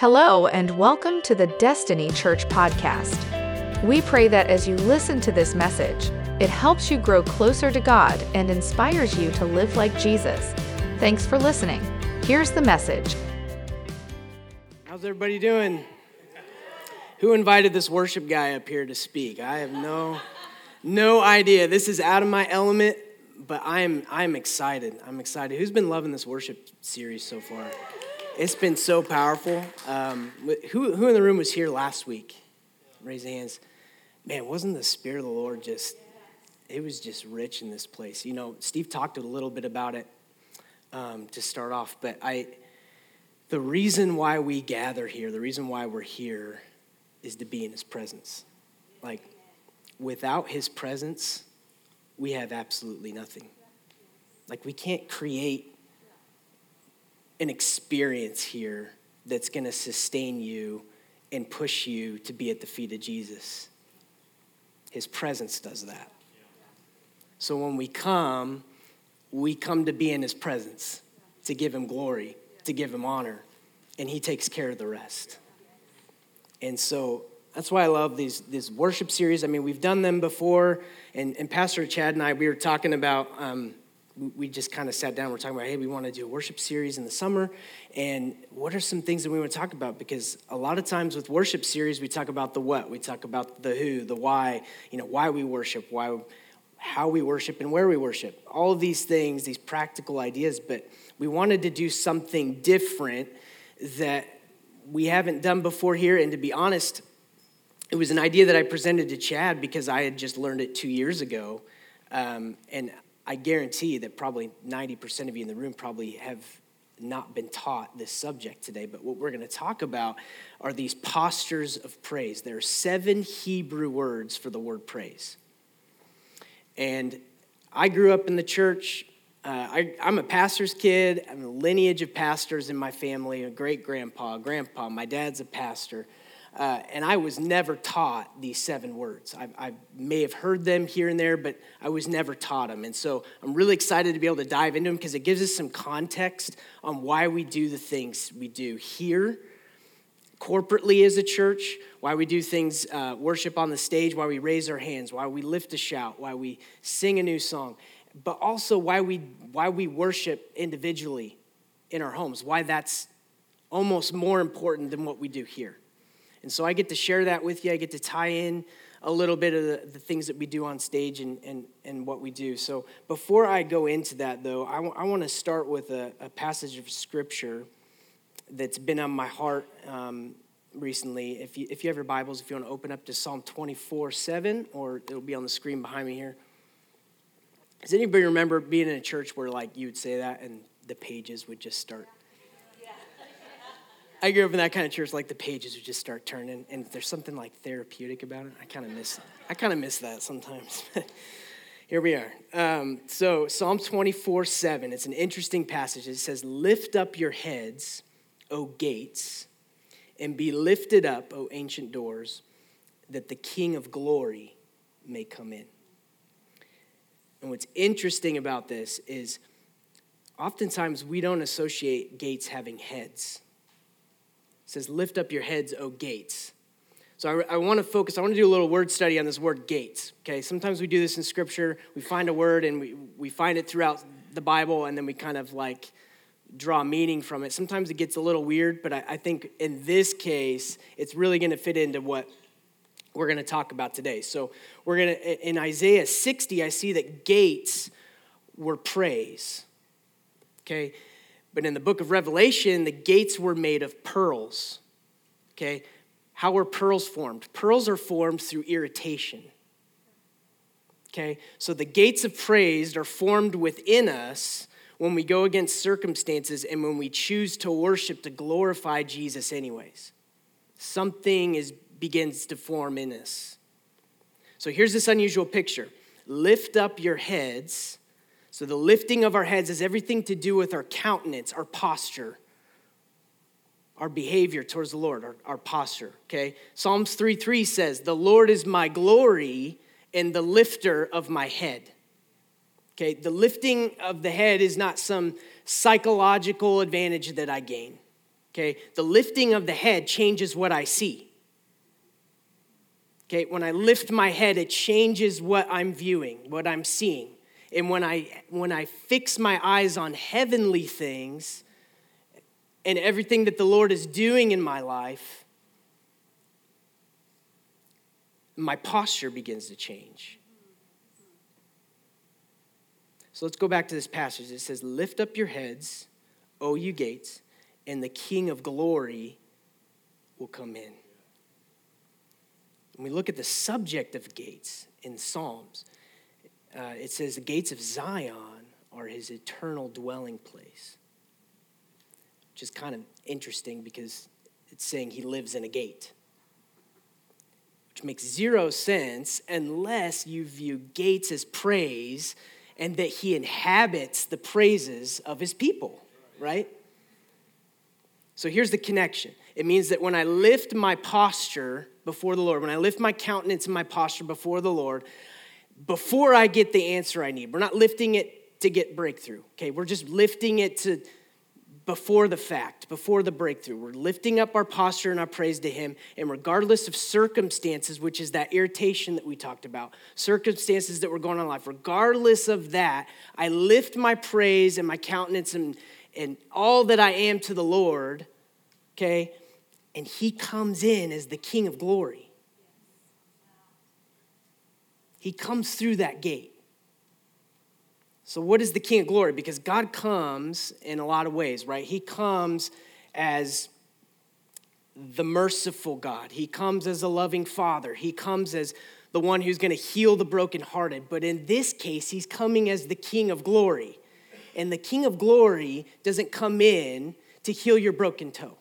Hello, and welcome to the Destiny Church podcast. We pray that as you listen to this message, it helps you grow closer to God and inspires you to live like Jesus. Thanks for listening. Here's the message. How's everybody doing? Who invited this worship guy up here to speak? I have no no idea. This is out of my element, but I'm I'm excited. I'm excited. Who's been loving this worship series so far? It's been so powerful. Um, who, who in the room was here last week? Raise hands. Man, wasn't the Spirit of the Lord just, it was just rich in this place. You know, Steve talked a little bit about it um, to start off, but I, the reason why we gather here, the reason why we're here is to be in His presence. Like, without His presence, we have absolutely nothing. Like, we can't create an experience here that's going to sustain you and push you to be at the feet of Jesus. His presence does that. So when we come, we come to be in His presence, to give Him glory, to give Him honor, and He takes care of the rest. And so that's why I love these, these worship series. I mean, we've done them before, and, and Pastor Chad and I, we were talking about. Um, we just kind of sat down. We're talking about, hey, we want to do a worship series in the summer. And what are some things that we want to talk about? Because a lot of times with worship series, we talk about the what, we talk about the who, the why, you know, why we worship, why, how we worship, and where we worship. All of these things, these practical ideas. But we wanted to do something different that we haven't done before here. And to be honest, it was an idea that I presented to Chad because I had just learned it two years ago. Um, and I guarantee that probably 90% of you in the room probably have not been taught this subject today, but what we're going to talk about are these postures of praise. There are seven Hebrew words for the word praise. And I grew up in the church. Uh, I, am a pastor's kid. I'm a lineage of pastors in my family, a great grandpa, grandpa. My dad's a pastor. Uh, and I was never taught these seven words. I, I, may have heard them here and there, but I was never taught them. And so I'm really excited to be able to dive into them because it gives us some context on why we do the things we do here, corporately as a church, why we do things, uh, worship on the stage, why we raise our hands, why we lift a shout, why we sing a new song, but also why we, why we worship individually in our homes, why that's almost more important than what we do here. And so I get to share that with you. I get to tie in a little bit of the, the things that we do on stage and, and, and what we do. So before I go into that, though, I, w- I want to start with a, a, passage of scripture that's been on my heart um, recently. If you, if you have your Bibles, if you want to open up to Psalm 24 7, or it'll be on the screen behind me here. Does anybody remember being in a church where, like, you would say that and the pages would just start I grew up in that kind of church, like the pages would just start turning, and there's something like therapeutic about it. I kind of miss, I kind of miss that sometimes. Here we are. Um, so Psalm 24, 7, it's an interesting passage. It says, Lift up your heads, O gates, and be lifted up, O ancient doors, that the King of glory may come in. And what's interesting about this is oftentimes we don't associate gates having heads says, Lift up your heads, O gates. So I, I want to focus, I want to do a little word study on this word gates. Okay, sometimes we do this in scripture. We find a word and we, we find it throughout the Bible and then we kind of like draw meaning from it. Sometimes it gets a little weird, but I, I think in this case, it's really going to fit into what we're going to talk about today. So we're going to, in Isaiah 60, I see that gates were praise. Okay, but in the book of Revelation, the gates were made of pearls. Okay? How were pearls formed? Pearls are formed through irritation. Okay? So the gates of praise are formed within us when we go against circumstances and when we choose to worship to glorify Jesus anyways. Something is begins to form in us. So here's this unusual picture. Lift up your heads so the lifting of our heads has everything to do with our countenance, our posture, our behavior towards the Lord, our, our posture, okay? Psalms 3 3 says, The Lord is my glory and the lifter of my head. Okay, the lifting of the head is not some psychological advantage that I gain. Okay, the lifting of the head changes what I see. Okay, when I lift my head, it changes what I'm viewing, what I'm seeing. And when I when I fix my eyes on heavenly things and everything that the Lord is doing in my life, my posture begins to change. So let's go back to this passage. It says, Lift up your heads, O you gates, and the King of glory will come in. When we look at the subject of gates in Psalms, uh, it says, The gates of Zion are his eternal dwelling place, which is kind of interesting because it's saying he lives in a gate which makes zero sense unless you view gates as praise and that he inhabits the praises of his people, right? So here's the connection it means that when I lift my posture before the Lord, when I lift my countenance and my posture before the Lord, before I get the answer I need, we're not lifting it to get breakthrough, okay? We're just lifting it to before the fact, before the breakthrough. We're lifting up our posture and our praise to Him, and regardless of circumstances, which is that irritation that we talked about, circumstances that were going on in life, regardless of that, I lift my praise and my countenance and, and all that I am to the Lord, okay? And He comes in as the King of glory. He comes through that gate. So, what is the King of Glory? Because God comes in a lot of ways, right? He comes as the merciful God, He comes as a loving Father, He comes as the one who's going to heal the brokenhearted. But in this case, He's coming as the King of Glory. And the King of Glory doesn't come in to heal your broken toe,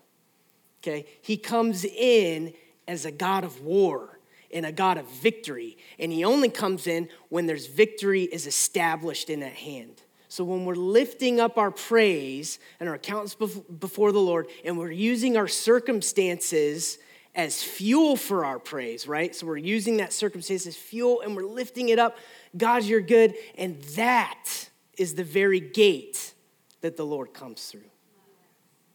okay? He comes in as a God of war and a God of victory. And he only comes in when there's victory is established in that hand. So when we're lifting up our praise and our accounts before the Lord, and we're using our circumstances as fuel for our praise, right? So we're using that circumstance as fuel and we're lifting it up. God, you're good. And that is the very gate that the Lord comes through.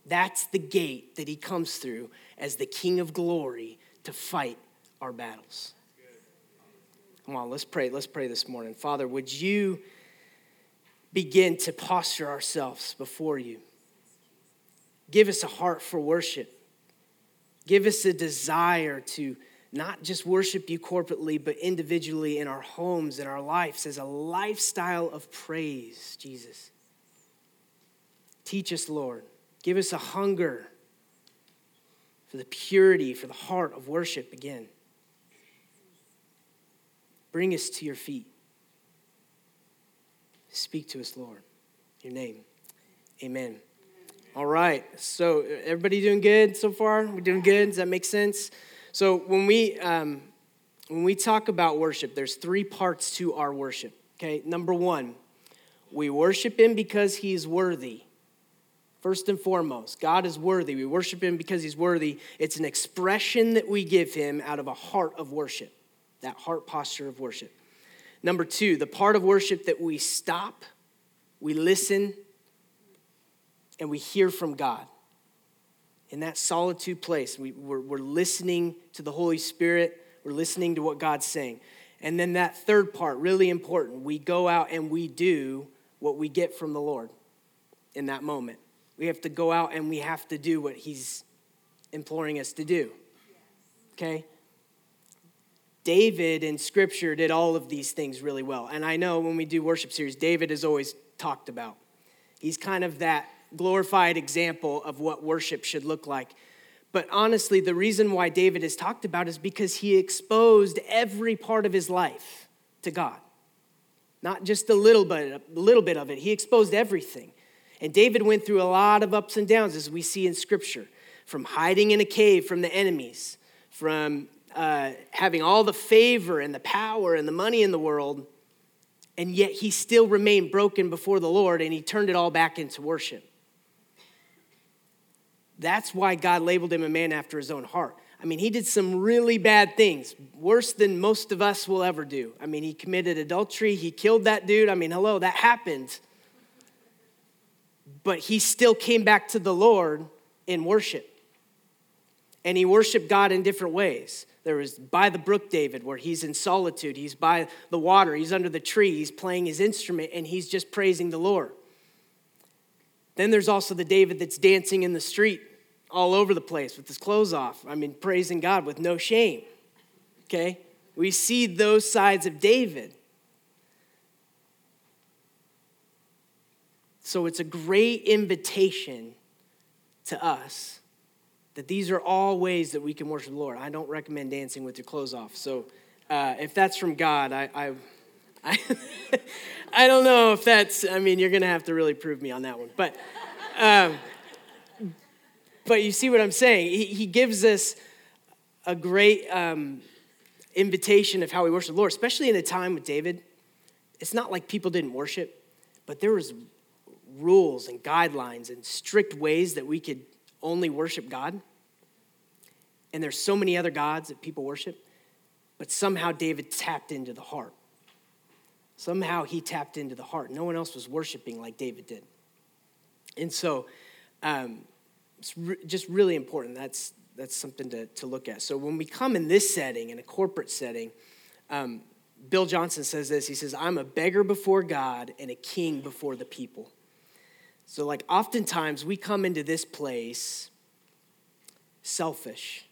That's the gate that he comes through as the King of glory to fight our battles. Come on, let's pray. Let's pray this morning. Father, would you begin to posture ourselves before you? Give us a heart for worship. Give us a desire to not just worship you corporately, but individually in our homes, in our lives, as a lifestyle of praise, Jesus. Teach us, Lord. Give us a hunger for the purity, for the heart of worship again. Bring us to your feet. Speak to us, Lord. Your name. Amen. All right. So, everybody doing good so far? We're doing good. Does that make sense? So, when we um, when we talk about worship, there's three parts to our worship. Okay. Number one, we worship Him because He is worthy. First and foremost, God is worthy. We worship Him because He's worthy. It's an expression that we give Him out of a heart of worship that heart posture of worship. Number two, the part of worship that we stop, we listen, and we hear from God. In that solitude place, we, we're, we're listening to the Holy Spirit, we're listening to what God's saying. And then that third part, really important, we go out and we do what we get from the Lord in that moment. We have to go out and we have to do what He's imploring us to do. Okay? David in scripture did all of these things really well. And I know when we do worship series, David is always talked about. He's kind of that glorified example of what worship should look like. But honestly, the reason why David is talked about is because he exposed every part of his life to God. Not just a little bit, a little bit of it. He exposed everything. And David went through a lot of ups and downs, as we see in Scripture, from hiding in a cave from the enemies, from uh, having all the favor and the power and the money in the world, and yet he still remained broken before the Lord and he turned it all back into worship. That's why God labeled him a man after his own heart. I mean, he did some really bad things, worse than most of us will ever do. I mean, he committed adultery, he killed that dude. I mean, hello, that happened. But he still came back to the Lord in worship. And he worshiped God in different ways. There was by the brook David, where he's in solitude. He's by the water. He's under the tree. He's playing his instrument and he's just praising the Lord. Then there's also the David that's dancing in the street all over the place with his clothes off. I mean, praising God with no shame. Okay? We see those sides of David. So it's a great invitation to us that these are all ways that we can worship the Lord. I don't recommend dancing with your clothes off. So uh, if that's from God, I, I, I, I, don't know if that's, I mean, you're going to have to really prove me on that one. But, um, but you see what I'm saying? He, he gives us a great um, invitation of how we worship the Lord, especially in a time with David. It's not like people didn't worship, but there was rules and guidelines and strict ways that we could only worship God. And there's so many other gods that people worship, but somehow David tapped into the heart. Somehow he tapped into the heart. No one else was worshiping like David did. And so um, it's re- just really important. That's, that's something to, to look at. So when we come in this setting, in a corporate setting, um, Bill Johnson says this. He says, I'm a beggar before God and a king before the people. So, like, oftentimes we come into this place selfish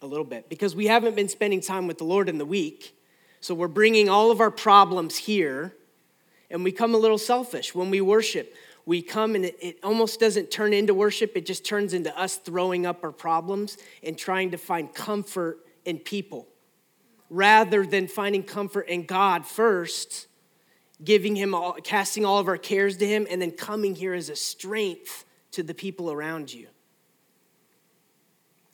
a little bit because we haven't been spending time with the Lord in the week. So, we're bringing all of our problems here and we come a little selfish when we worship. We come and it, it almost doesn't turn into worship, it just turns into us throwing up our problems and trying to find comfort in people rather than finding comfort in God first giving him all, casting all of our cares to him, and then coming here as a strength to the people around you.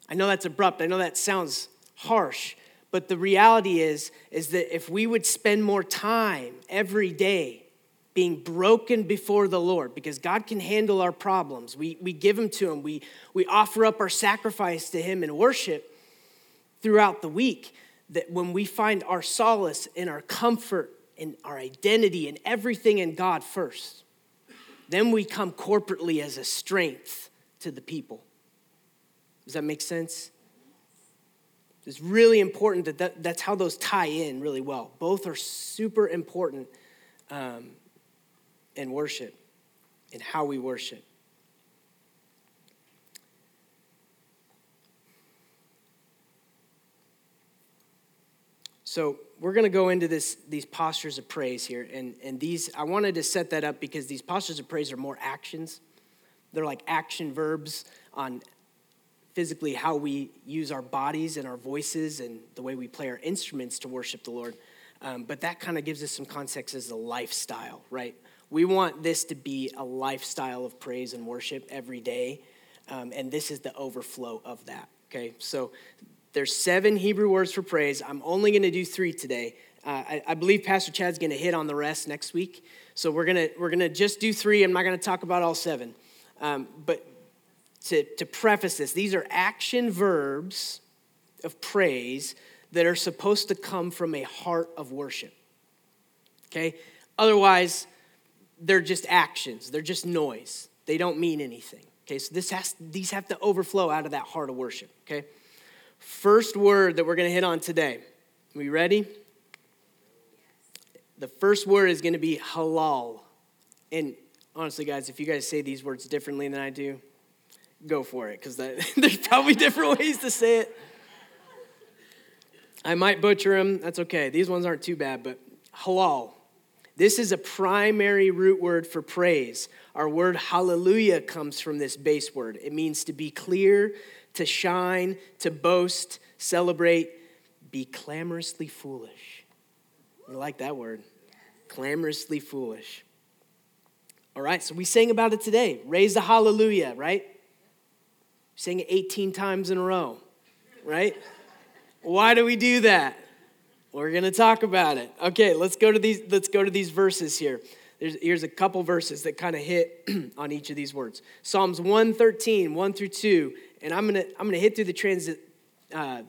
I know that's abrupt. I know that sounds harsh, but the reality is, is that if we would spend more time every day being broken before the Lord, because God can handle our problems, we, we give them to Him, we, we offer up our sacrifice to Him in worship throughout the week, that when we find our solace and our comfort and our identity and everything in God first. Then we come corporately as a strength to the people. Does that make sense? It's really important that, that that's how those tie in really well. Both are super important um, in worship and how we worship. So we're going to go into this these postures of praise here, and and these I wanted to set that up because these postures of praise are more actions. They're like action verbs on physically how we use our bodies and our voices and the way we play our instruments to worship the Lord. Um, but that kind of gives us some context as a lifestyle, right? We want this to be a lifestyle of praise and worship every day, um, and this is the overflow of that. Okay, so there's seven Hebrew words for praise. I'm only going to do three today. Uh, I, I, believe Pastor Chad's going to hit on the rest next week. So we're going to we're going to just do three. I'm not going to talk about all seven. Um, but to, to preface this, these are action verbs of praise that are supposed to come from a heart of worship. Okay? Otherwise, they're just actions, they're just noise. They don't mean anything. Okay, so this has, these have to overflow out of that heart of worship. Okay? First word that we're going to hit on today. Are we ready? The first word is going to be halal. And honestly, guys, if you guys say these words differently than I do, go for it, because there's probably different ways to say it. I might butcher them. That's okay. These ones aren't too bad, but halal. This is a primary root word for praise. Our word hallelujah comes from this base word. It means to be clear, to shine, to boast, celebrate, be clamorously foolish. I like that word. Clamorously foolish. All right, so we sang about it today. Raise the hallelujah, right? We sang it 18 times in a row, right? Why do we do that? We're going to talk about it. Okay, let's go to these let's go to these verses here. There's, here's a couple verses that kind of hit on each of these words. Psalms 113, 1 through 2 and I'm gonna I'm gonna hit through the transit, uh,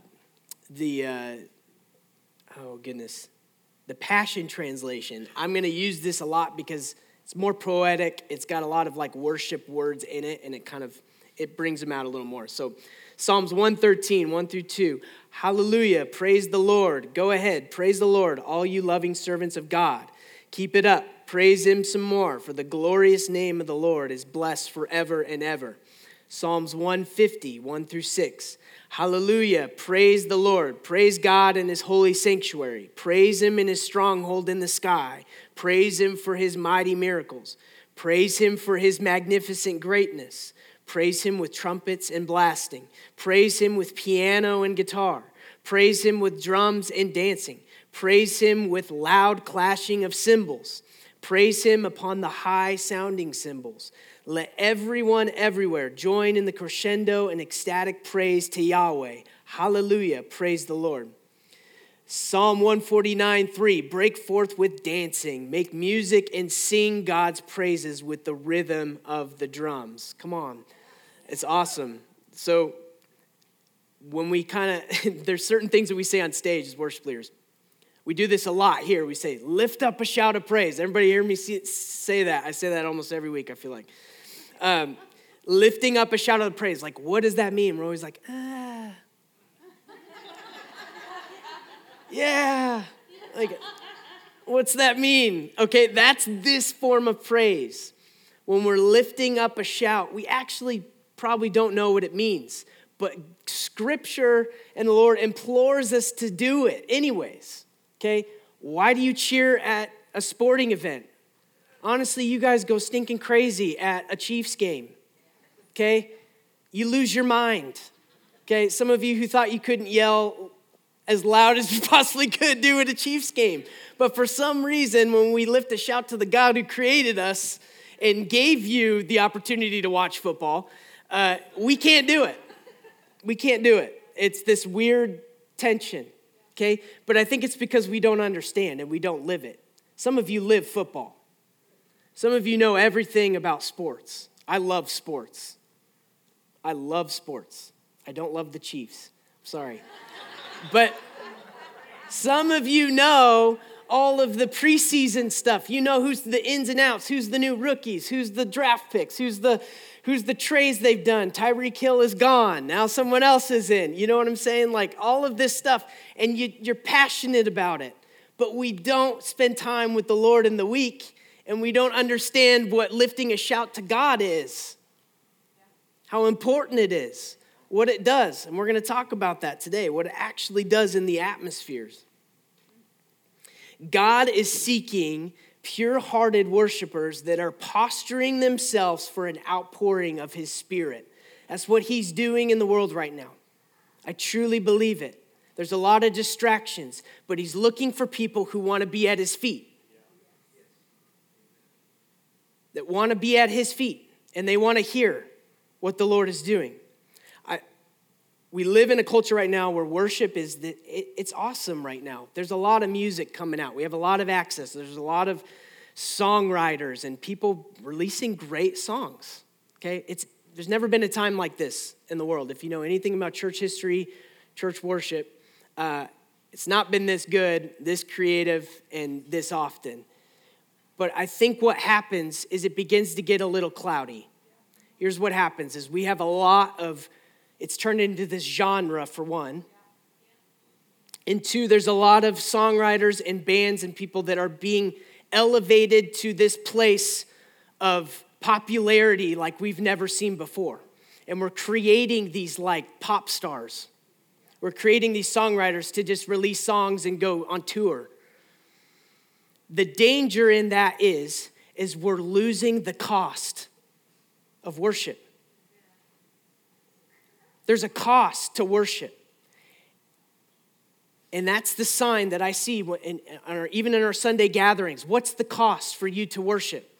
the uh, oh goodness, the Passion Translation. I'm gonna use this a lot because it's more poetic. It's got a lot of like worship words in it, and it kind of it brings them out a little more. So Psalms 113, 1 through 2. Hallelujah. Praise the Lord. Go ahead. Praise the Lord, all you loving servants of God. Keep it up. Praise him some more, for the glorious name of the Lord is blessed forever and ever. Psalms 150, 1 through 6. Hallelujah. Praise the Lord. Praise God in his holy sanctuary. Praise him in his stronghold in the sky. Praise him for his mighty miracles. Praise him for his magnificent greatness. Praise him with trumpets and blasting. Praise him with piano and guitar. Praise him with drums and dancing. Praise him with loud clashing of cymbals. Praise him upon the high sounding cymbals. Let everyone everywhere join in the crescendo and ecstatic praise to Yahweh. Hallelujah. Praise the Lord. Psalm 149 3 Break forth with dancing, make music and sing God's praises with the rhythm of the drums. Come on. It's awesome. So, when we kind of, there's certain things that we say on stage as worship leaders. We do this a lot here. We say, lift up a shout of praise. Everybody hear me say that? I say that almost every week, I feel like. Um, lifting up a shout of praise. Like, what does that mean? We're always like, ah. yeah. Like, what's that mean? Okay, that's this form of praise. When we're lifting up a shout, we actually probably don't know what it means, but scripture and the Lord implores us to do it anyways. Okay? Why do you cheer at a sporting event? Honestly, you guys go stinking crazy at a Chiefs game. Okay? You lose your mind. Okay? Some of you who thought you couldn't yell as loud as you possibly could do at a Chiefs game. But for some reason, when we lift a shout to the God who created us and gave you the opportunity to watch football, uh, we can't do it. We can't do it. It's this weird tension, okay? But I think it's because we don't understand and we don't live it. Some of you live football, some of you know everything about sports. I love sports. I love sports. I don't love the Chiefs. sorry. but some of you know all of the preseason stuff. You know who's the ins and outs, who's the new rookies, who's the draft picks, who's the who's the trays they've done. Tyreek Hill is gone. Now someone else is in. You know what I'm saying? Like all of this stuff, and you, you're passionate about it. But we don't spend time with the Lord in the week, and we don't understand what lifting a shout to God is, how important it is, what it does. And we're going to talk about that today, what it actually does in the atmospheres. God is seeking pure hearted worshipers that are posturing themselves for an outpouring of His Spirit. That's what He's doing in the world right now. I truly believe it. There's a lot of distractions, but He's looking for people who want to be at His feet. That want to be at His feet and they want to hear what the Lord is doing. I, we live in a culture right now where worship is the, it, it's awesome right now. There's a lot of music coming out. We have a lot of access. There's a lot of songwriters and people releasing great songs okay? It's there's never been a time like this in the world. If you know anything about church history church worship uh, it's not been this good this creative and this often but i think what happens is it begins to get a little cloudy here's what happens is we have a lot of it's turned into this genre for one. And two, there's a lot of songwriters and bands and people that are being elevated to this place of popularity like we've never seen before. And we're creating these like pop stars. We're creating these songwriters to just release songs and go on tour. The danger in that is is we're losing the cost of worship. There's a cost to worship. And that's the sign that I see in, even in our Sunday gatherings. What's the cost for you to worship?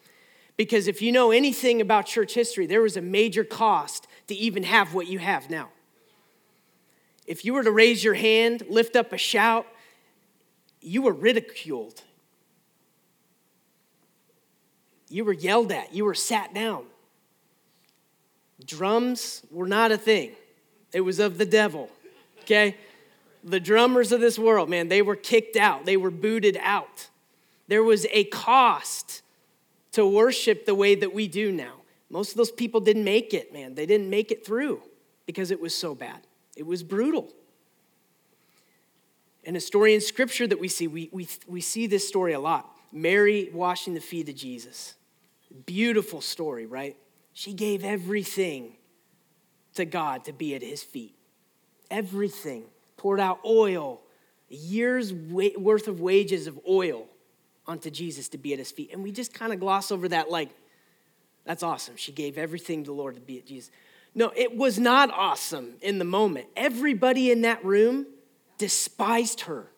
Because if you know anything about church history, there was a major cost to even have what you have now. If you were to raise your hand, lift up a shout, you were ridiculed. You were yelled at. You were sat down. Drums were not a thing. It was of the devil, okay? The drummers of this world, man, they were kicked out, they were booted out. There was a cost to worship the way that we do now. Most of those people didn't make it, man. They didn't make it through because it was so bad. It was brutal. And in scripture that we see, we, we, we see this story a lot. Mary washing the feet of Jesus. Beautiful story, right? She gave everything to God to be at his feet. Everything. Poured out oil, a year's worth of wages of oil onto Jesus to be at his feet. And we just kind of gloss over that like, that's awesome. She gave everything to the Lord to be at Jesus. No, it was not awesome in the moment. Everybody in that room despised her.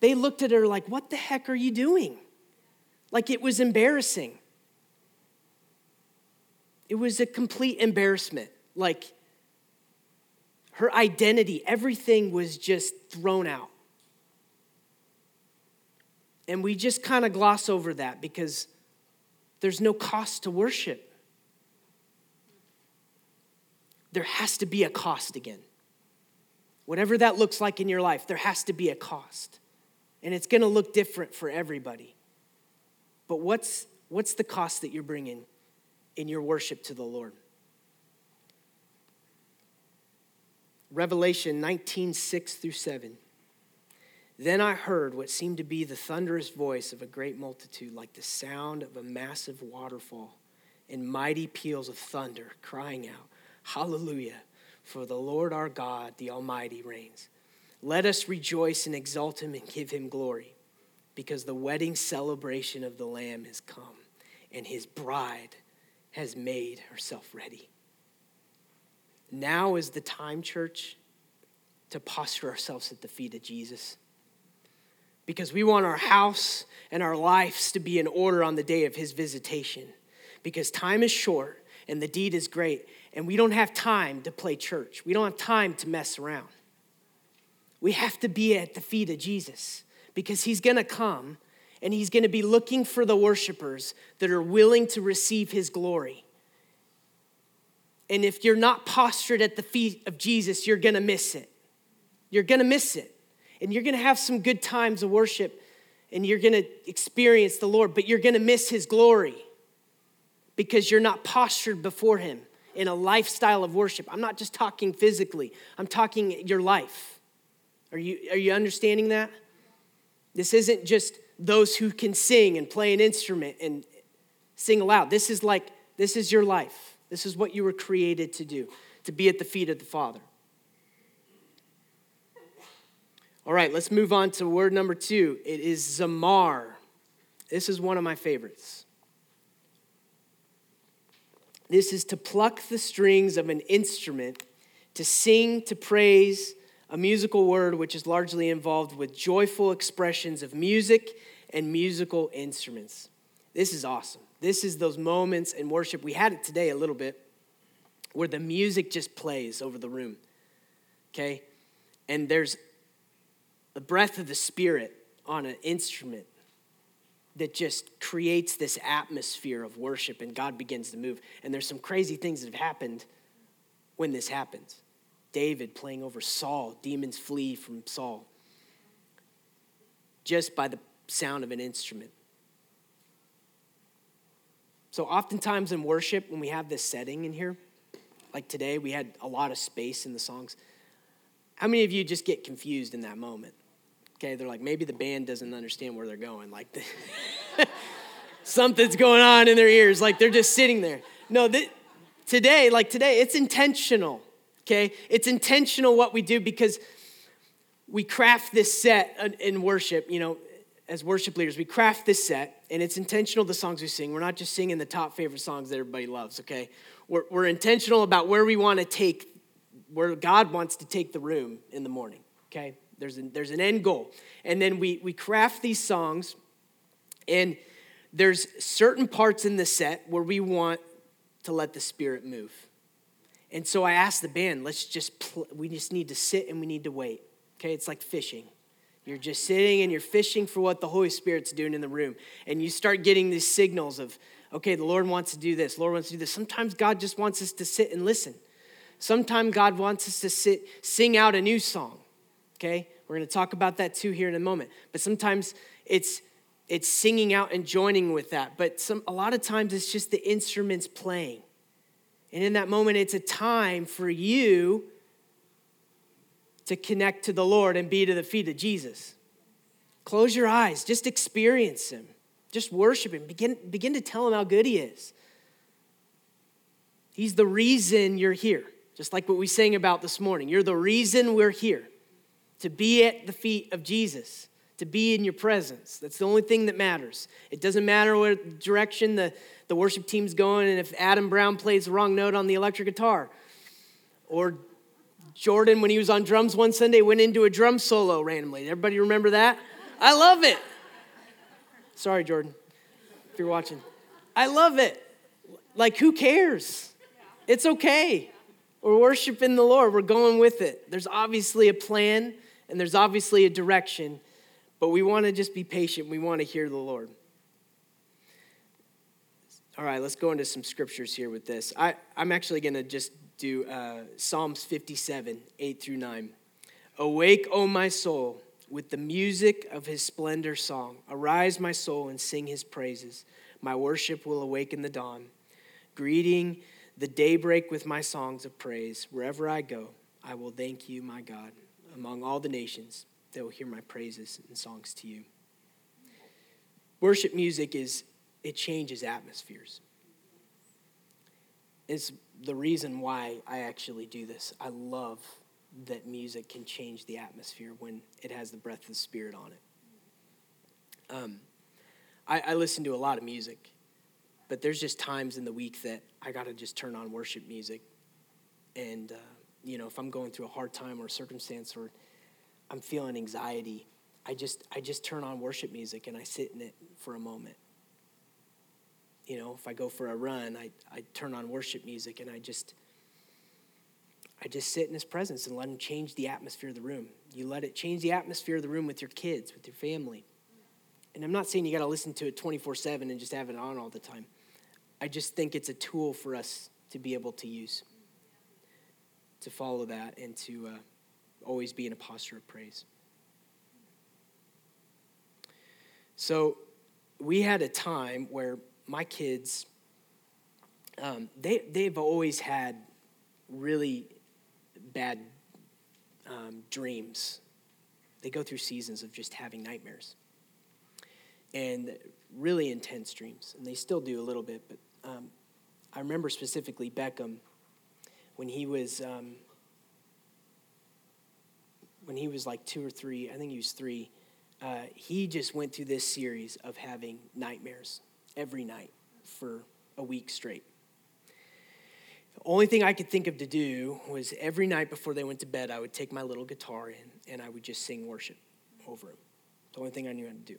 They looked at her like, What the heck are you doing? Like it was embarrassing. It was a complete embarrassment. Like her identity, everything was just thrown out. And we just kind of gloss over that because there's no cost to worship. There has to be a cost again. Whatever that looks like in your life, there has to be a cost. And it's going to look different for everybody. But what's, what's the cost that you're bringing in your worship to the Lord? Revelation 19, 6 through 7. Then I heard what seemed to be the thunderous voice of a great multitude, like the sound of a massive waterfall, and mighty peals of thunder, crying out, Hallelujah, for the Lord our God, the Almighty, reigns. Let us rejoice and exalt him and give him glory, because the wedding celebration of the Lamb has come, and his bride has made herself ready. Now is the time, church, to posture ourselves at the feet of Jesus because we want our house and our lives to be in order on the day of his visitation. Because time is short and the deed is great, and we don't have time to play church. We don't have time to mess around. We have to be at the feet of Jesus because he's gonna come and he's gonna be looking for the worshipers that are willing to receive his glory. And if you're not postured at the feet of Jesus, you're gonna miss it. You're gonna miss it and you're going to have some good times of worship and you're going to experience the Lord, but you're going to miss his glory because you're not postured before him in a lifestyle of worship. I'm not just talking physically, I'm talking your life. Are you, are you understanding that? This isn't just those who can sing and play an instrument and sing aloud. This is like, this is your life. This is what you were created to do, to be at the feet of the Father. All right, let's move on to word number two. It is zamar. This is one of my favorites. This is to pluck the strings of an instrument, to sing, to praise, a musical word which is largely involved with joyful expressions of music and musical instruments. This is awesome. This is those moments in worship. We had it today a little bit where the music just plays over the room. Okay? And there's the breath of the Spirit on an instrument that just creates this atmosphere of worship and God begins to move. And there's some crazy things that have happened when this happens. David playing over Saul, demons flee from Saul just by the sound of an instrument. So, oftentimes in worship, when we have this setting in here, like today, we had a lot of space in the songs. How many of you just get confused in that moment? Okay, they're like, maybe the band doesn't understand where they're going. Like, the something's going on in their ears. Like, they're just sitting there. No, th- today, like today, it's intentional. Okay, it's intentional what we do because we craft this set in worship, you know, as worship leaders, we craft this set, and it's intentional the songs we sing. We're not just singing the top favorite songs that everybody loves, okay? We're, we're intentional about where we want to take, where God wants to take the room in the morning, okay? There's an, there's an end goal. And then we, we craft these songs, and there's certain parts in the set where we want to let the Spirit move. And so I asked the band, let's just, pl- we just need to sit and we need to wait. Okay, it's like fishing. You're just sitting and you're fishing for what the Holy Spirit's doing in the room. And you start getting these signals of, okay, the Lord wants to do this, Lord wants to do this. Sometimes God just wants us to sit and listen. Sometimes God wants us to sit, sing out a new song okay? We're to talk about that too here in a moment. But sometimes it's it's singing out and joining with that. But some, a lot of times it's just the instruments playing. And in that moment, it's a time for you to connect to the Lord and be to the feet of Jesus. Close your eyes, just experience Him, just worship Him, begin, begin to tell Him how good He is. He's the reason you're here, just like what we sang about this morning. You're the reason we're here to be at the feet of Jesus to be in your presence. That's the only thing that matters. It doesn't matter what direction the, the worship team's going and if Adam Brown plays the wrong note on the electric guitar. Or Jordan, when he was on drums one Sunday, went into a drum solo randomly. Everybody remember that? I love it. Sorry, Jordan, if you're watching. I love it. Like, who cares? It's okay. We're worshiping the Lord, we're going with it. There's obviously a plan and there's obviously a direction but we want to just be patient. We want to hear the Lord. All right, let's go into some scriptures here with this. I, I'm actually going to just do uh, Psalms 57, 8 through 9. Awake, O my soul, with the music of his splendor song. Arise, my soul, and sing his praises. My worship will awaken the dawn. Greeting the daybreak with my songs of praise. Wherever I go, I will thank you, my God, among all the nations they will hear my praises and songs to you. Worship music is, it changes atmospheres. It's the reason why I actually do this. I love that music can change the atmosphere when it has the breath of the Spirit on it. Um, I, I listen to a lot of music, but there's just times in the week that I got to just turn on worship music. And, uh, you know, if I'm going through a hard time or a circumstance or I'm feeling anxiety, I just I just turn on worship music and I sit in it for a moment. You know, if I go for a run, I, I turn on worship music and I just I just sit in his presence and let him change the atmosphere of the room. You let it change the atmosphere of the room with your kids, with your family. And I'm not saying you got to listen to it 24 7 and just have it on all the time. I just think it's a tool for us to be able to use, to follow that and to. Uh, always be in a posture of praise. So we had a time where my kids, um, they, they've always had really bad um, dreams. They go through seasons of just having nightmares and really intense dreams. And they still do a little bit, but um, I remember specifically Beckham when he was um, when he was like two or three, I think he was three, uh, he just went through this series of having nightmares every night for a week straight. The only thing I could think of to do was every night before they went to bed, I would take my little guitar in and I would just sing worship over him. The only thing I knew how to do.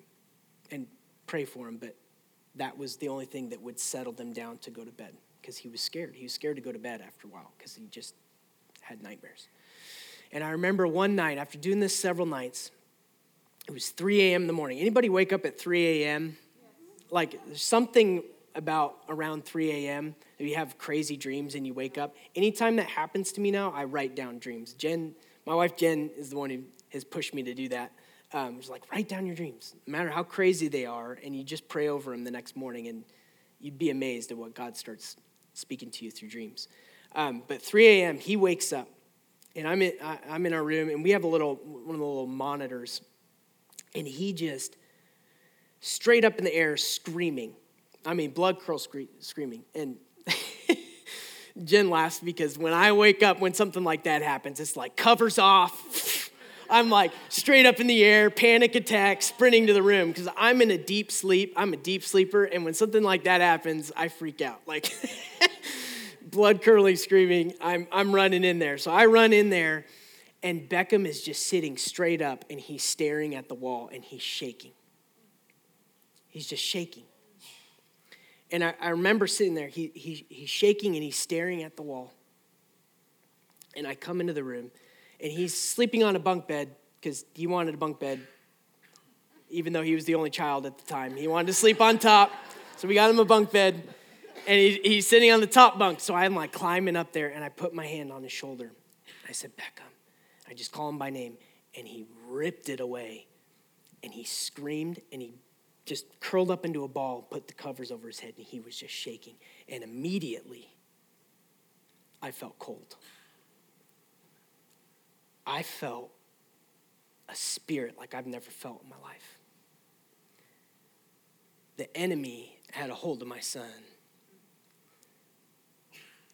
And pray for him, but that was the only thing that would settle them down to go to bed because he was scared. He was scared to go to bed after a while because he just had nightmares. And I remember one night, after doing this several nights, it was 3 a.m. in the morning. Anybody wake up at 3 a.m.? Like something about around 3 a.m. you have crazy dreams and you wake up. Anytime that happens to me now, I write down dreams. Jen, my wife Jen, is the one who has pushed me to do that. Um, she's like, write down your dreams, no matter how crazy they are, and you just pray over them the next morning, and you'd be amazed at what God starts speaking to you through dreams. Um, but 3 a.m., he wakes up and I'm in, I, am in our room, and we have a little one of the little monitors, and he just straight up in the air screaming. I mean, blood curl scre- screaming, and Jen laughs because when I wake up, when something like that happens, it's like covers off. I'm like straight up in the air, panic attack, sprinting to the room because I'm in a deep sleep. I'm a deep sleeper, and when something like that happens, I freak out. Like. blood curdling screaming. I'm, I'm running in there. So I run in there, and Beckham is just sitting straight up and he's staring at the wall and he's shaking. He's just shaking. And I, I remember sitting there, he, he, he's shaking and he's staring at the wall. And I come into the room and he's sleeping on a bunk bed because he wanted a bunk bed, even though he was the only child at the time. He wanted to sleep on top, so we got him a bunk bed and he, he's sitting on the top bunk. So I'm like climbing up there, and I put my hand on his shoulder. I said, Beckham. I just call him by name, and he ripped it away. And he screamed and he just curled up into a ball, put the covers over his head, and he was just shaking. And immediately, I felt cold. I felt a spirit like I've never felt in my life. The enemy had a hold of my son.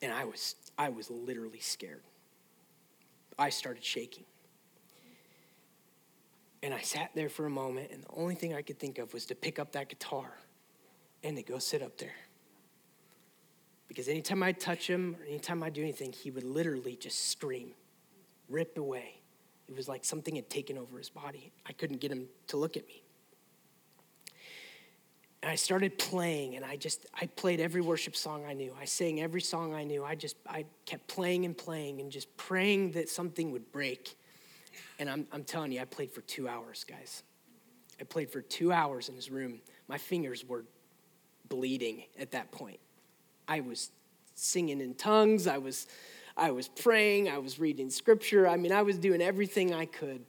And I was, I was literally scared. I started shaking. And I sat there for a moment, and the only thing I could think of was to pick up that guitar and to go sit up there. Because anytime I'd touch him or anytime I'd do anything, he would literally just scream, rip away. It was like something had taken over his body. I couldn't get him to look at me. And I started playing, and I just, I played every worship song I knew. I sang every song I knew. I just, I kept playing and playing and just praying that something would break. And I'm, I'm telling you, I played for two hours, guys. I played for two hours in his room. My fingers were bleeding at that point. I was singing in tongues. I was, I was praying. I was reading scripture. I mean, I was doing everything I could.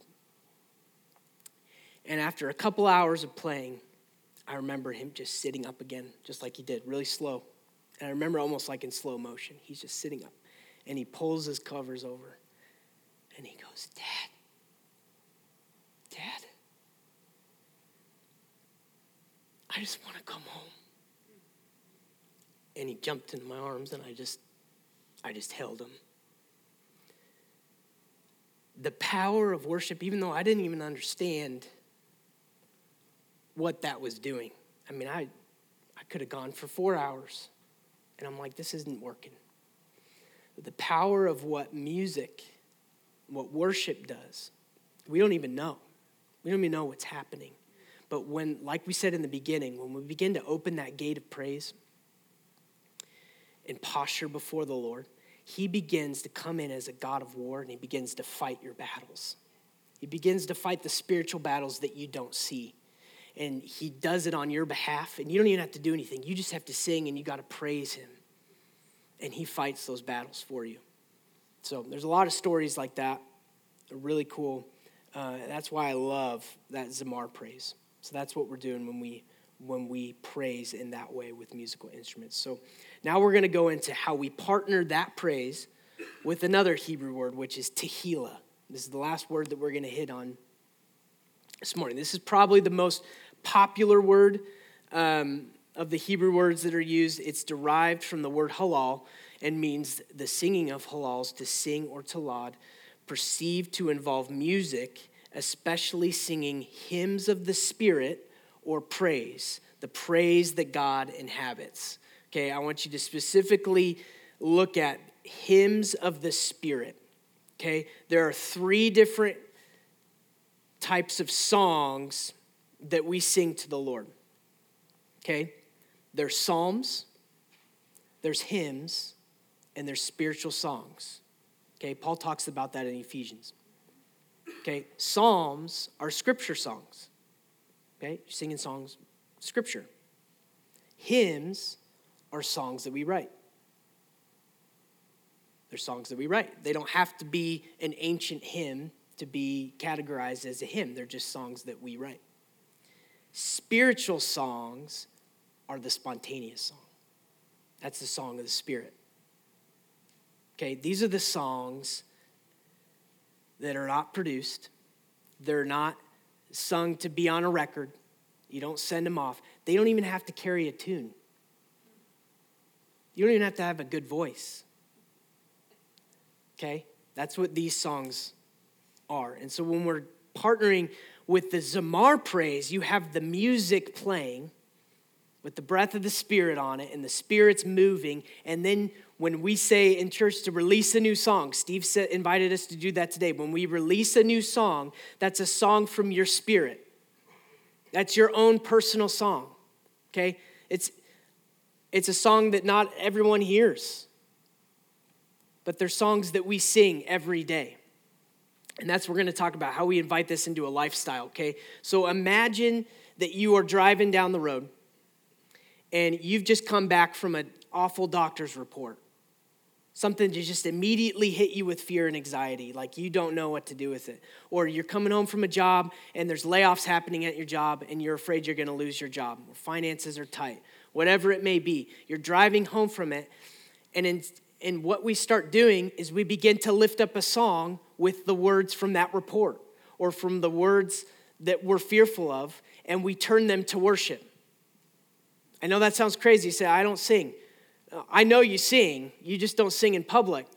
And after a couple hours of playing, I remember him just sitting up again, just like he did, really slow. And I remember almost like in slow motion. He's just sitting up. And he pulls his covers over and he goes, Dad, Dad, I just want to come home. And he jumped into my arms and I just I just held him. The power of worship, even though I didn't even understand what that was doing. I mean, I, I could have gone for four hours, and I'm like, this isn't working. But the power of what music, what worship does, we don't even know. We don't even know what's happening. But when, like we said in the beginning, when we begin to open that gate of praise and posture before the Lord, He begins to come in as a God of war and He begins to fight your battles. He begins to fight the spiritual battles that you don't see and he does it on your behalf and you don't even have to do anything. You just have to sing and you got to praise him. And he fights those battles for you. So there's a lot of stories like that. They're really cool. Uh, that's why i love that zamar praise. So that's what we're doing when we when we praise in that way with musical instruments. So now we're going to go into how we partner that praise with another hebrew word which is tehillah. This is the last word that we're going to hit on this morning. This is probably the most popular word um, of the Hebrew words that are used. It's derived from the word halal and means the singing of halals, to sing or to laud, perceived to involve music, especially singing hymns of the Spirit or praise, the praise that God inhabits. Okay, I want you to specifically look at hymns of the Spirit. Okay, there are three different types of songs that we sing to the Lord. Okay? There's psalms, there's hymns, and there's spiritual songs. Okay? Paul talks about that in Ephesians. Okay? Psalms are scripture songs. Okay? You're singing songs, scripture. Hymns are songs that we write. They're songs that we write. They don't have to be an ancient hymn to be categorized as a hymn, they're just songs that we write. Spiritual songs are the spontaneous song. That's the song of the Spirit. Okay, these are the songs that are not produced, they're not sung to be on a record. You don't send them off. They don't even have to carry a tune. You don't even have to have a good voice. Okay? That's what these songs are. And so when we're partnering with the Zamar praise, you have the music playing with the breath of the Spirit on it, and the Spirit's moving. And then when we say in church to release a new song, Steve said, invited us to do that today. When we release a new song, that's a song from your spirit. That's your own personal song. Okay? It's it's a song that not everyone hears. But they're songs that we sing every day. And that's what we're going to talk about how we invite this into a lifestyle, okay? So imagine that you are driving down the road and you've just come back from an awful doctor's report. Something to just immediately hit you with fear and anxiety, like you don't know what to do with it. Or you're coming home from a job and there's layoffs happening at your job and you're afraid you're gonna lose your job, or finances are tight, whatever it may be. You're driving home from it, and in, and what we start doing is we begin to lift up a song with the words from that report or from the words that we're fearful of, and we turn them to worship. I know that sounds crazy. You say, I don't sing. Uh, I know you sing, you just don't sing in public.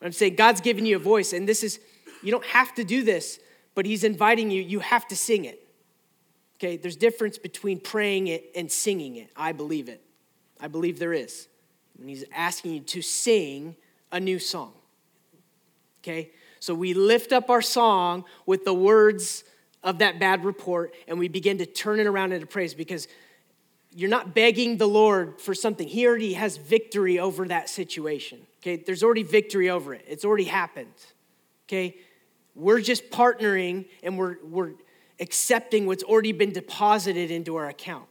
I'm saying God's given you a voice, and this is, you don't have to do this, but He's inviting you, you have to sing it. Okay, there's difference between praying it and singing it. I believe it. I believe there is. And He's asking you to sing a new song. Okay, so we lift up our song with the words of that bad report, and we begin to turn it around into praise because you're not begging the Lord for something. He already has victory over that situation. Okay, there's already victory over it. It's already happened. Okay, we're just partnering and we're we're accepting what's already been deposited into our account.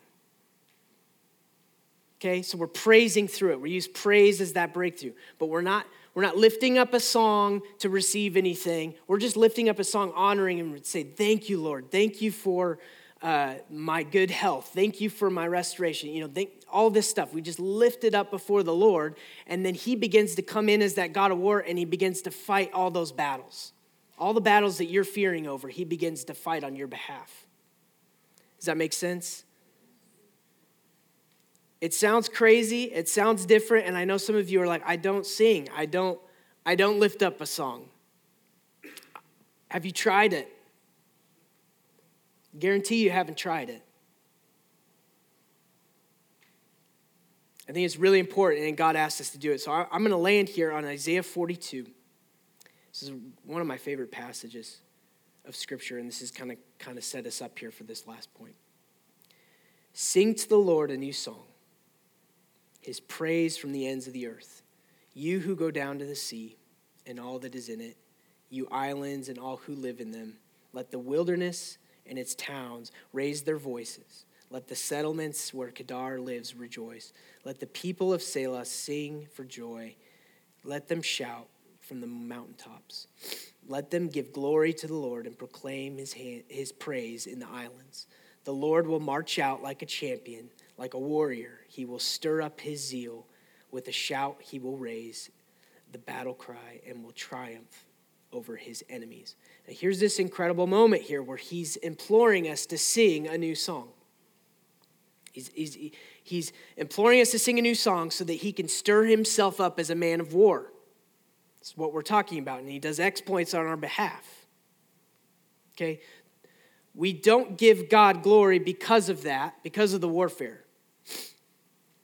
Okay, so we're praising through it. We use praise as that breakthrough, but we're not we're not lifting up a song to receive anything. We're just lifting up a song honoring and say, "Thank you, Lord. Thank you for." uh, my good health. Thank you for my restoration. You know, thank, all this stuff. We just lift it up before the Lord, and then He begins to come in as that God of war, and He begins to fight all those battles. All the battles that you're fearing over, He begins to fight on your behalf. Does that make sense? It sounds crazy, it sounds different, and I know some of you are like, I don't sing, I don't, I don't lift up a song. Have you tried it? Guarantee you haven't tried it. I think it's really important, and God asked us to do it. So I'm going to land here on Isaiah 42. This is one of my favorite passages of Scripture, and this is kind of kind of set us up here for this last point. Sing to the Lord a new song, His praise from the ends of the earth. You who go down to the sea and all that is in it, you islands and all who live in them, let the wilderness and its towns raise their voices. Let the settlements where Kedar lives rejoice. Let the people of Sela sing for joy. Let them shout from the mountaintops. Let them give glory to the Lord and proclaim his, hand, his praise in the islands. The Lord will march out like a champion, like a warrior. He will stir up his zeal. With a shout, he will raise the battle cry and will triumph over his enemies. Now, here's this incredible moment here where he's imploring us to sing a new song. He's, he's, he's imploring us to sing a new song so that he can stir himself up as a man of war. That's what we're talking about, and he does exploits on our behalf. Okay? We don't give God glory because of that, because of the warfare.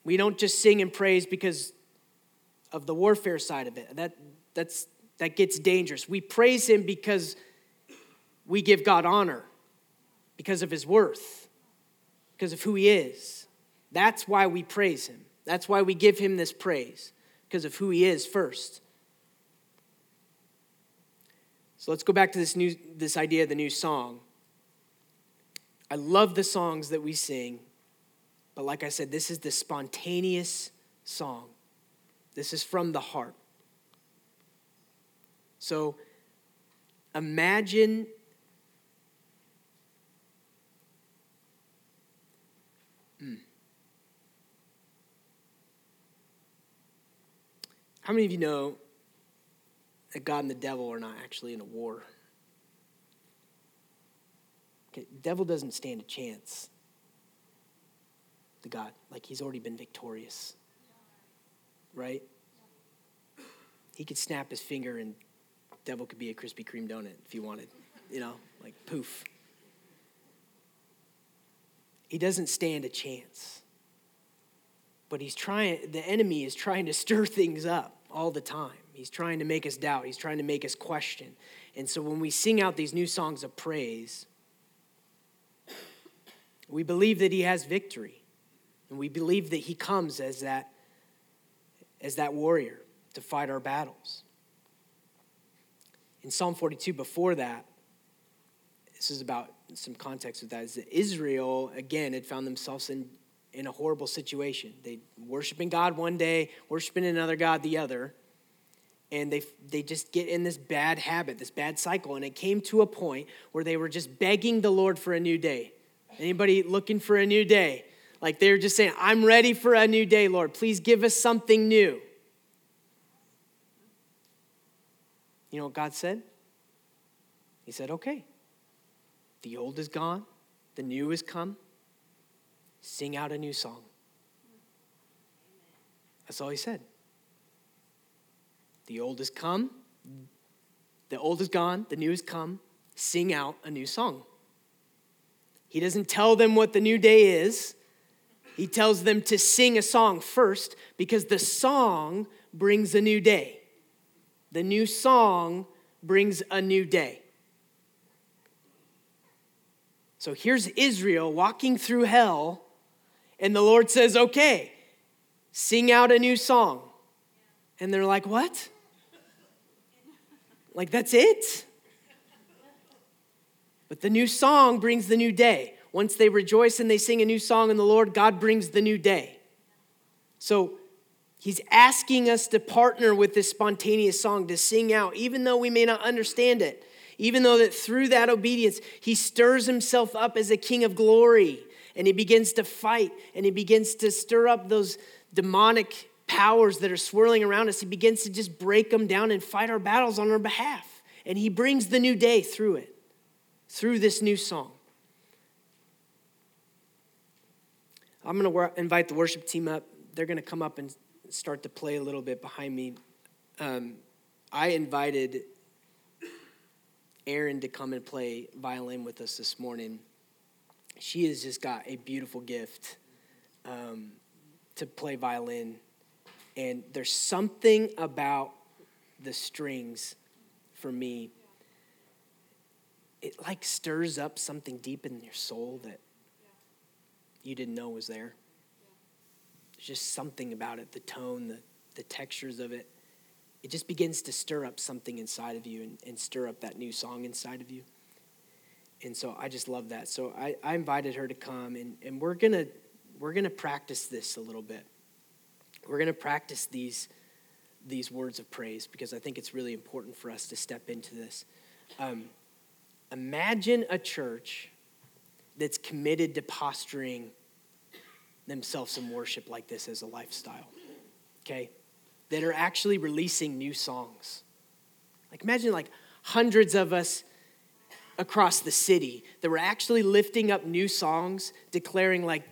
We don't just sing and praise because of the warfare side of it. That, that's, that gets dangerous. We praise him because we give God honor, because of his worth, because of who he is. That's why we praise him. That's why we give him this praise, because of who he is first. So let's go back to this new this idea of the new song. I love the songs that we sing, but like I said, this is the spontaneous song. This is from the heart. So imagine hmm. How many of you know that God and the devil are not actually in a war? Okay, devil doesn't stand a chance to God. Like he's already been victorious. Right? He could snap his finger and devil could be a Krispy Kreme donut if you wanted, you know, like poof. He doesn't stand a chance. But he's trying, the enemy is trying to stir things up all the time. He's trying to make us doubt, he's trying to make us question. And so when we sing out these new songs of praise, we believe that he has victory. And we believe that he comes as that, as that warrior to fight our battles in Psalm 42, before that, this is about some context with that, is that Israel, again, had found themselves in, in a horrible situation. They worshiping God one day, worshiping another God the other. and they, they just get in this bad habit, this bad cycle. And it came to a point where they were just begging the Lord for a new day. Anybody looking for a new day? Like they're just saying, I'm ready for a new day, Lord. Please give us something new. You know what God said? He said, okay. The old is gone, the new has come. Sing out a new song. That's all he said. The old has come, the old is gone, the new has come. Sing out a new song. He doesn't tell them what the new day is. He tells them to sing a song first because the song brings a new day. The new song brings a new day. So here's Israel walking through hell, and the Lord says, Okay, sing out a new song. And they're like, What? Like, that's it? But the new song brings the new day. Once they rejoice and they sing a new song in the Lord, God brings the new day. So he's asking us to partner with this spontaneous song, to sing out, even though we may not understand it. Even though that through that obedience, he stirs himself up as a king of glory and he begins to fight and he begins to stir up those demonic powers that are swirling around us, he begins to just break them down and fight our battles on our behalf. And he brings the new day through it, through this new song. I'm going to invite the worship team up. They're going to come up and start to play a little bit behind me. Um, I invited Erin to come and play violin with us this morning. She has just got a beautiful gift um, to play violin. And there's something about the strings for me. It like stirs up something deep in your soul that you didn't know was there. There's just something about it the tone, the, the textures of it. It just begins to stir up something inside of you and, and stir up that new song inside of you. And so I just love that. So I, I invited her to come, and, and we're to we're to practice this a little bit. We're to practice these, these words of praise because I think it's really important for us to step into this. Um, imagine a church that's committed to posturing themselves in worship like this as a lifestyle, okay? That are actually releasing new songs. Like, imagine like hundreds of us across the city that were actually lifting up new songs, declaring, like,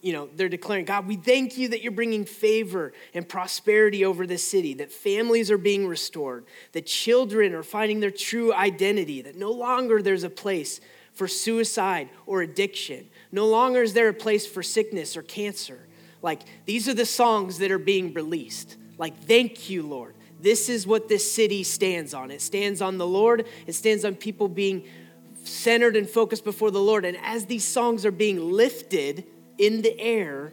you know, they're declaring, God, we thank you that you're bringing favor and prosperity over this city, that families are being restored, that children are finding their true identity, that no longer there's a place for suicide or addiction. No longer is there a place for sickness or cancer. Like, these are the songs that are being released. Like, thank you, Lord. This is what this city stands on. It stands on the Lord, it stands on people being centered and focused before the Lord. And as these songs are being lifted, in the air,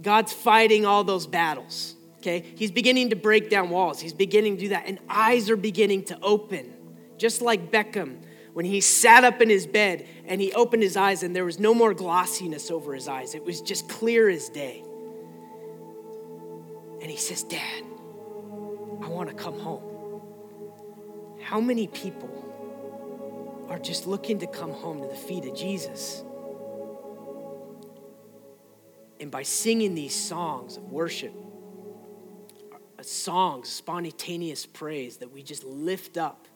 God's fighting all those battles. Okay? He's beginning to break down walls. He's beginning to do that. And eyes are beginning to open. Just like Beckham, when he sat up in his bed and he opened his eyes and there was no more glossiness over his eyes, it was just clear as day. And he says, Dad, I want to come home. How many people are just looking to come home to the feet of Jesus? And by singing these songs of worship, songs, spontaneous praise that we just lift up.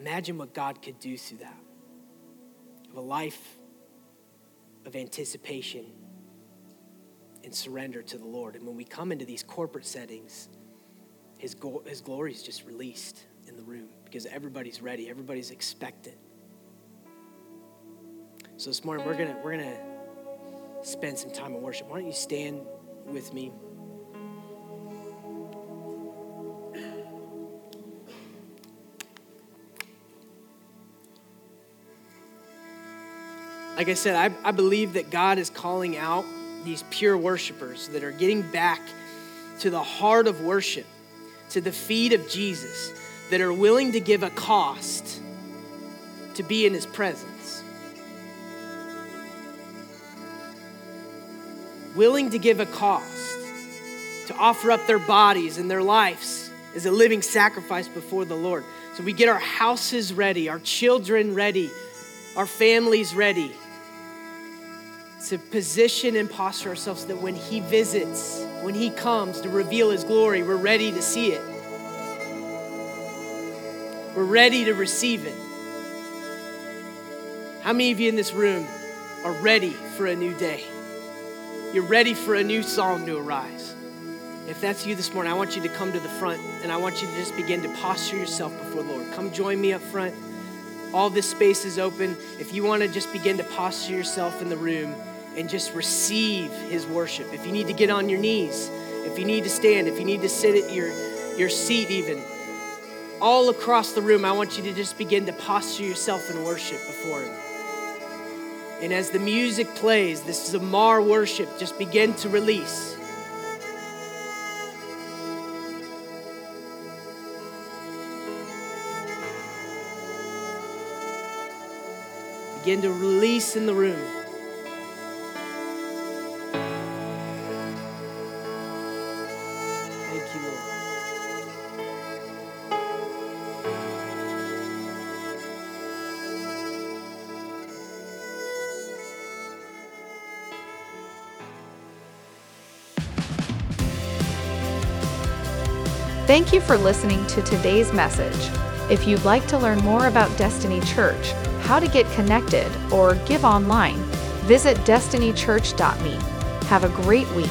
Imagine what God could do through that. Of a life of anticipation and surrender to the Lord. And when we come into these corporate settings, His, go- his glory is just released in the room because everybody's ready, everybody's expectant. So this morning we're gonna we're gonna spend some time in worship. Why don't you stand with me? Like I said, I, I believe that God is calling out these pure worshipers that are getting back to the heart of worship, to the feet of Jesus, that are willing to give a cost to be in his presence. willing to give a cost to offer up their bodies and their lives as a living sacrifice before the Lord. So we get our houses ready, our children ready, our families ready to position and posture ourselves so that when He visits, when He comes to reveal His glory, we're ready to see it. We're ready to receive it. How many of you in this room are ready for a new day? You're ready for a new song to arise. If that's you this morning, I want you to come to the front and I want you to just begin to posture yourself before the Lord. Come join me up front. All this space is open. If you want to just begin to posture yourself in the room and just receive his worship, if you need to get on your knees, if you need to stand, if you need to sit at your, your seat, even all across the room, I want you to just begin to posture yourself in worship before him. And as the music plays, this Zamar worship, just begin to release. Begin to release in the room. Thank you for listening to today's message. If you'd like to learn more about Destiny Church, how to get connected, or give online, visit destinychurch.me. Have a great week.